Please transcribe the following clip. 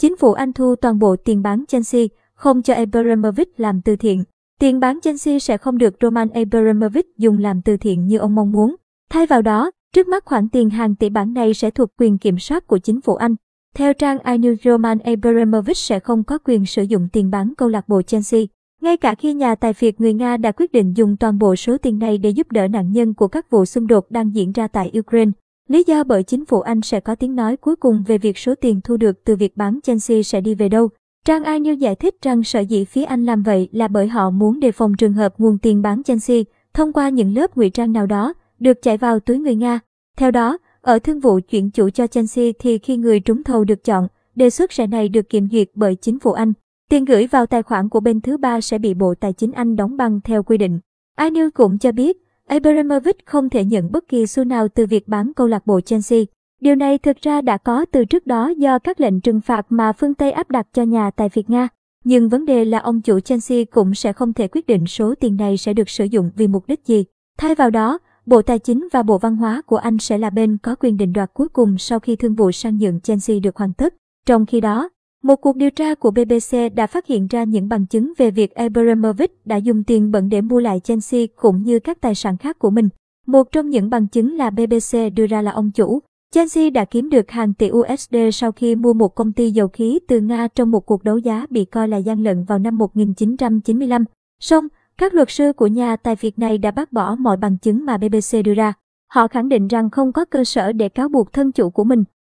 Chính phủ Anh thu toàn bộ tiền bán Chelsea, không cho Abramovich làm từ thiện. Tiền bán Chelsea sẽ không được Roman Abramovich dùng làm từ thiện như ông mong muốn. Thay vào đó, trước mắt khoản tiền hàng tỷ bảng này sẽ thuộc quyền kiểm soát của chính phủ Anh. Theo trang iNews Roman Abramovich sẽ không có quyền sử dụng tiền bán câu lạc bộ Chelsea. Ngay cả khi nhà tài phiệt người Nga đã quyết định dùng toàn bộ số tiền này để giúp đỡ nạn nhân của các vụ xung đột đang diễn ra tại Ukraine. Lý do bởi chính phủ Anh sẽ có tiếng nói cuối cùng về việc số tiền thu được từ việc bán Chelsea sẽ đi về đâu. Trang iNews giải thích rằng sở dĩ phía Anh làm vậy là bởi họ muốn đề phòng trường hợp nguồn tiền bán Chelsea thông qua những lớp ngụy trang nào đó được chạy vào túi người Nga. Theo đó, ở thương vụ chuyển chủ cho Chelsea thì khi người trúng thầu được chọn, đề xuất sẽ này được kiểm duyệt bởi chính phủ Anh. Tiền gửi vào tài khoản của bên thứ ba sẽ bị Bộ Tài chính Anh đóng băng theo quy định. iNews cũng cho biết, Abramovich không thể nhận bất kỳ xu nào từ việc bán câu lạc bộ Chelsea. Điều này thực ra đã có từ trước đó do các lệnh trừng phạt mà phương Tây áp đặt cho nhà tài Việt Nga. Nhưng vấn đề là ông chủ Chelsea cũng sẽ không thể quyết định số tiền này sẽ được sử dụng vì mục đích gì. Thay vào đó, Bộ Tài chính và Bộ Văn hóa của Anh sẽ là bên có quyền định đoạt cuối cùng sau khi thương vụ sang nhượng Chelsea được hoàn tất. Trong khi đó, một cuộc điều tra của BBC đã phát hiện ra những bằng chứng về việc Abramovich đã dùng tiền bẩn để mua lại Chelsea cũng như các tài sản khác của mình. Một trong những bằng chứng là BBC đưa ra là ông chủ. Chelsea đã kiếm được hàng tỷ USD sau khi mua một công ty dầu khí từ Nga trong một cuộc đấu giá bị coi là gian lận vào năm 1995. Song, các luật sư của nhà tài phiệt này đã bác bỏ mọi bằng chứng mà BBC đưa ra. Họ khẳng định rằng không có cơ sở để cáo buộc thân chủ của mình.